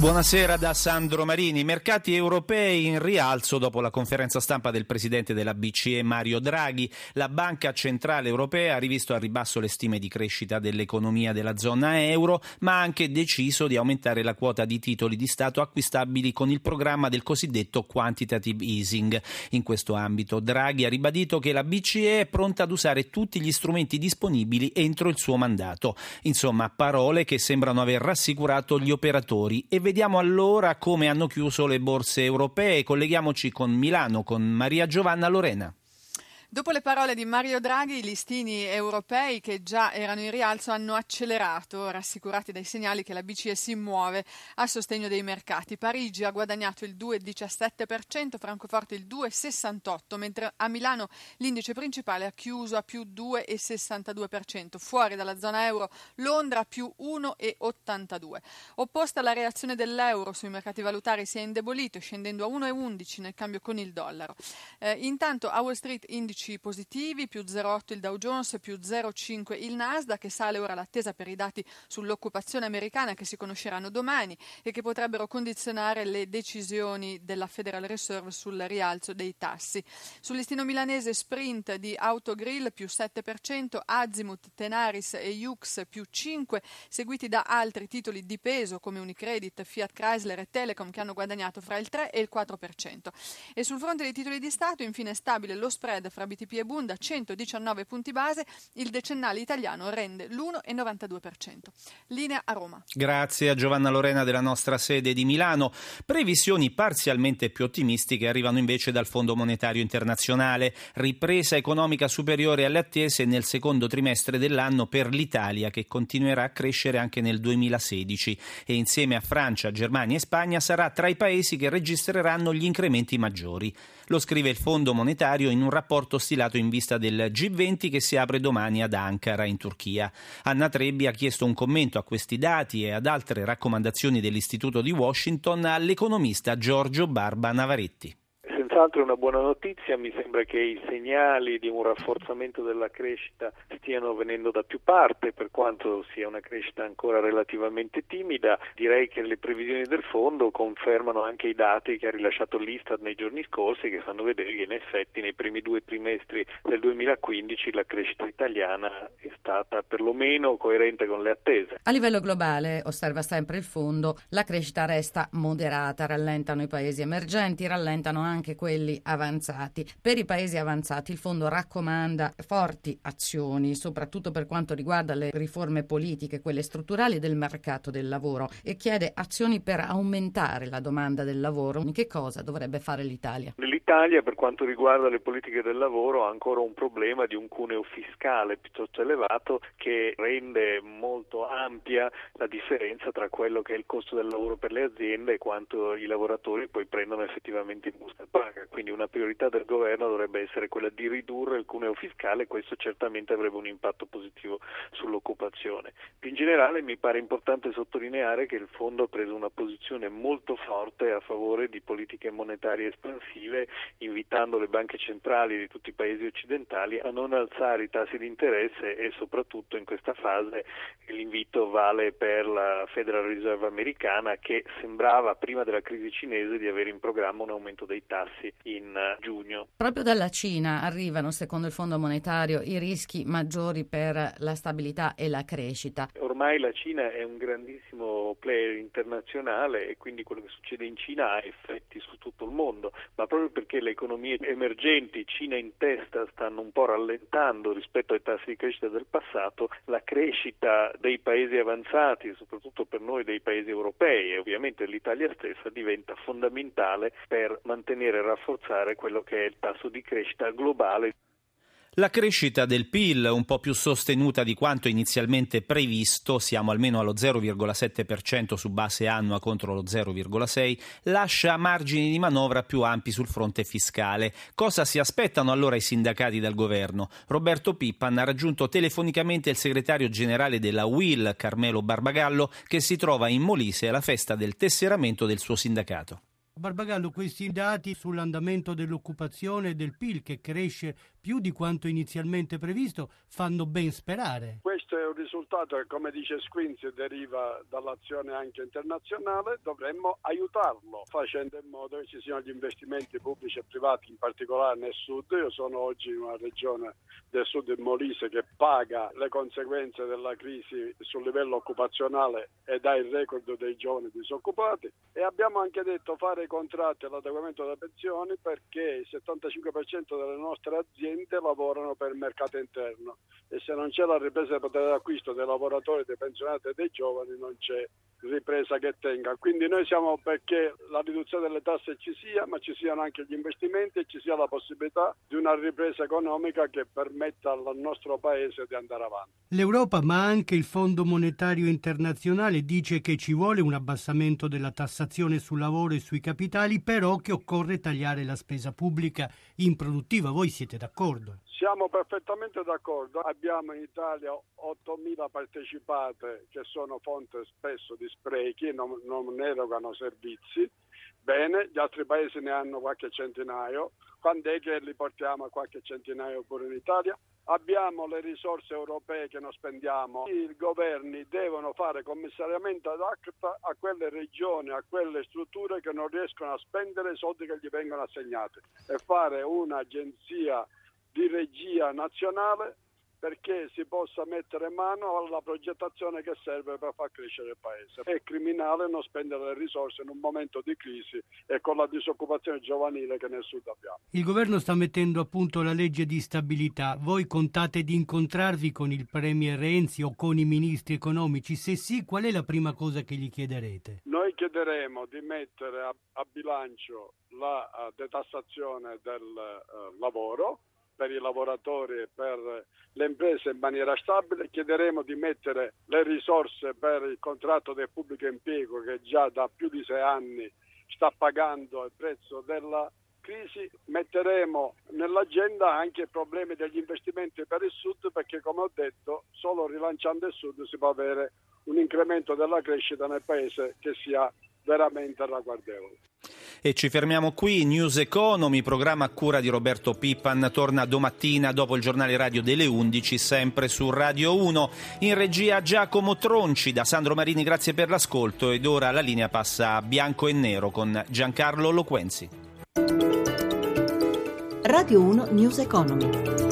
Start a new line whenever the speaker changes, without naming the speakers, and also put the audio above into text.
Buonasera da Sandro Marini. Mercati europei in rialzo dopo la conferenza stampa del presidente della BCE Mario Draghi. La Banca Centrale Europea ha rivisto a ribasso le stime di crescita dell'economia della zona euro, ma ha anche deciso di aumentare la quota di titoli di Stato acquistabili con il programma del cosiddetto quantitative easing. In questo ambito Draghi ha ribadito che la BCE è pronta ad usare tutti gli strumenti disponibili entro il suo mandato. Insomma, parole che sembrano aver rassicurato gli operatori e vediamo allora come hanno chiuso le borse europee. Colleghiamoci con Milano, con Maria Giovanna Lorena.
Dopo le parole di Mario Draghi, i listini europei che già erano in rialzo hanno accelerato, rassicurati dai segnali che la BCE si muove a sostegno dei mercati. Parigi ha guadagnato il 2,17%, Francoforte il 2,68%, mentre a Milano l'indice principale ha chiuso a più 2,62%. Fuori dalla zona euro Londra più 1,82%. Opposta alla reazione dell'euro sui mercati valutari si è indebolito, scendendo a 1,11 nel cambio con il dollaro. Eh, intanto a Wall Street indice indici positivi, più 0,8 il Dow Jones, più 0,5 il Nasdaq, che sale ora l'attesa per i dati sull'occupazione americana che si conosceranno domani e che potrebbero condizionare le decisioni della Federal Reserve sul rialzo dei tassi. Sul listino milanese Sprint di Autogrill più 7%, Azimut, Tenaris e Jux più 5%, seguiti da altri titoli di peso come Unicredit, Fiat Chrysler e Telecom che hanno guadagnato fra il 3 e il 4%. E sul fronte dei titoli di Stato infine stabile lo spread fra BTP e Bund a 119 punti base, il decennale italiano rende l'1,92%. Linea a Roma.
Grazie a Giovanna Lorena della nostra sede di Milano. Previsioni parzialmente più ottimistiche arrivano invece dal Fondo Monetario Internazionale. Ripresa economica superiore alle attese nel secondo trimestre dell'anno per l'Italia che continuerà a crescere anche nel 2016 e insieme a Francia, Germania e Spagna sarà tra i paesi che registreranno gli incrementi maggiori. Lo scrive il Fondo Monetario in un rapporto stilato in vista del G20 che si apre domani ad Ankara, in Turchia. Anna Trebbi ha chiesto un commento a questi dati e ad altre raccomandazioni dell'Istituto di Washington all'economista Giorgio Barba Navaretti
senz'altro una buona notizia, mi sembra che i segnali di un rafforzamento della crescita stiano venendo da più parti, per quanto sia una crescita ancora relativamente timida, direi che le previsioni del fondo confermano anche i dati che ha rilasciato l'Istat nei giorni scorsi che fanno vedere che in effetti nei primi due trimestri del 2015 la crescita italiana è stata perlomeno coerente con le attese.
A livello globale, osserva sempre il fondo, la crescita resta moderata, rallentano i paesi emergenti, rallentano anche quelli avanzati. Per i paesi avanzati il fondo raccomanda forti azioni, soprattutto per quanto riguarda le riforme politiche, quelle strutturali del mercato del lavoro e chiede azioni per aumentare la domanda del lavoro. Che cosa dovrebbe fare l'Italia?
L'Italia per quanto riguarda le politiche del lavoro ha ancora un problema di un cuneo fiscale piuttosto elevato che rende molto ampia la differenza tra quello che è il costo del lavoro per le aziende e quanto i lavoratori poi prendono effettivamente in busta paga. Quindi una priorità del governo dovrebbe essere quella di ridurre il cuneo fiscale e questo certamente avrebbe un impatto positivo sull'occupazione. Più in generale mi pare importante sottolineare che il fondo ha preso una posizione molto forte a favore di politiche monetarie espansive, invitando le banche centrali di tutti i paesi occidentali a non alzare i tassi di interesse e soprattutto in questa fase l'invito vale per la Federal Reserve americana che sembrava prima della crisi cinese di avere in programma un aumento dei tassi in giugno.
Proprio dalla Cina arrivano, secondo il Fondo Monetario, i rischi maggiori per la stabilità e la crescita.
Ormai la Cina è un grandissimo player internazionale e quindi quello che succede in Cina ha effetti su tutto il mondo, ma proprio perché le economie emergenti, Cina in testa, stanno un po' rallentando rispetto ai tassi di crescita del passato, la crescita dei paesi avanzati, soprattutto per noi dei paesi europei e ovviamente l'Italia stessa diventa fondamentale per mantenere e rafforzare quello che è il tasso di crescita globale.
La crescita del PIL, un po' più sostenuta di quanto inizialmente previsto, siamo almeno allo 0,7% su base annua contro lo 0,6%, lascia margini di manovra più ampi sul fronte fiscale. Cosa si aspettano allora i sindacati dal governo? Roberto Pippan ha raggiunto telefonicamente il segretario generale della UIL, Carmelo Barbagallo, che si trova in Molise alla festa del tesseramento del suo sindacato.
Barbagallo, questi dati sull'andamento dell'occupazione e del PIL che cresce più di quanto inizialmente previsto fanno ben sperare.
Questo è un risultato che, come dice Squinzi, deriva dall'azione anche internazionale. Dovremmo aiutarlo facendo in modo che ci siano gli investimenti pubblici e privati, in particolare nel sud. Io sono oggi in una regione del sud del Molise che paga le conseguenze della crisi sul livello occupazionale ed ha il record dei giovani disoccupati e abbiamo anche detto fare i contratti all'adeguamento delle pensioni perché il 75% delle nostre aziende aziende lavorano per il mercato interno e se non c'è la ripresa del potere d'acquisto dei lavoratori, dei pensionati e dei giovani non c'è ripresa che tenga. Quindi noi siamo perché la riduzione delle tasse ci sia, ma ci siano anche gli investimenti e ci sia la possibilità di una ripresa economica che permetta al nostro Paese di andare avanti.
L'Europa, ma anche il Fondo Monetario Internazionale dice che ci vuole un abbassamento della tassazione sul lavoro e sui capitali, però che occorre tagliare la spesa pubblica improduttiva. Voi siete d'accordo?
Siamo perfettamente d'accordo. Abbiamo in Italia 8.000 partecipate che sono fonte spesso di sprechi, non, non erogano servizi. Bene, gli altri paesi ne hanno qualche centinaio. Quando è che li portiamo a qualche centinaio pure in Italia? Abbiamo le risorse europee che non spendiamo. I governi devono fare commissariamento ad acta a quelle regioni, a quelle strutture che non riescono a spendere i soldi che gli vengono assegnati e fare un'agenzia di regia nazionale perché si possa mettere mano alla progettazione che serve per far crescere il paese. È criminale non spendere le risorse in un momento di crisi e con la disoccupazione giovanile che nel sud abbiamo.
Il governo sta mettendo a punto la legge di stabilità. Voi contate di incontrarvi con il Premier Renzi o con i ministri economici? Se sì, qual è la prima cosa che gli chiederete?
Noi chiederemo di mettere a, a bilancio la uh, detassazione del uh, lavoro per i lavoratori e per le imprese in maniera stabile. Chiederemo di mettere le risorse per il contratto del pubblico impiego che già da più di sei anni sta pagando il prezzo della crisi. Metteremo nell'agenda anche i problemi degli investimenti per il sud perché come ho detto solo rilanciando il sud si può avere incremento della crescita nel paese che sia veramente ragguardevole.
E ci fermiamo qui. News Economy, programma a cura di Roberto Pippan, torna domattina dopo il giornale radio delle 11, sempre su Radio 1. In regia Giacomo Tronci, da Sandro Marini, grazie per l'ascolto. Ed ora la linea passa a bianco e nero con Giancarlo Loquenzi.
Radio 1 News Economy.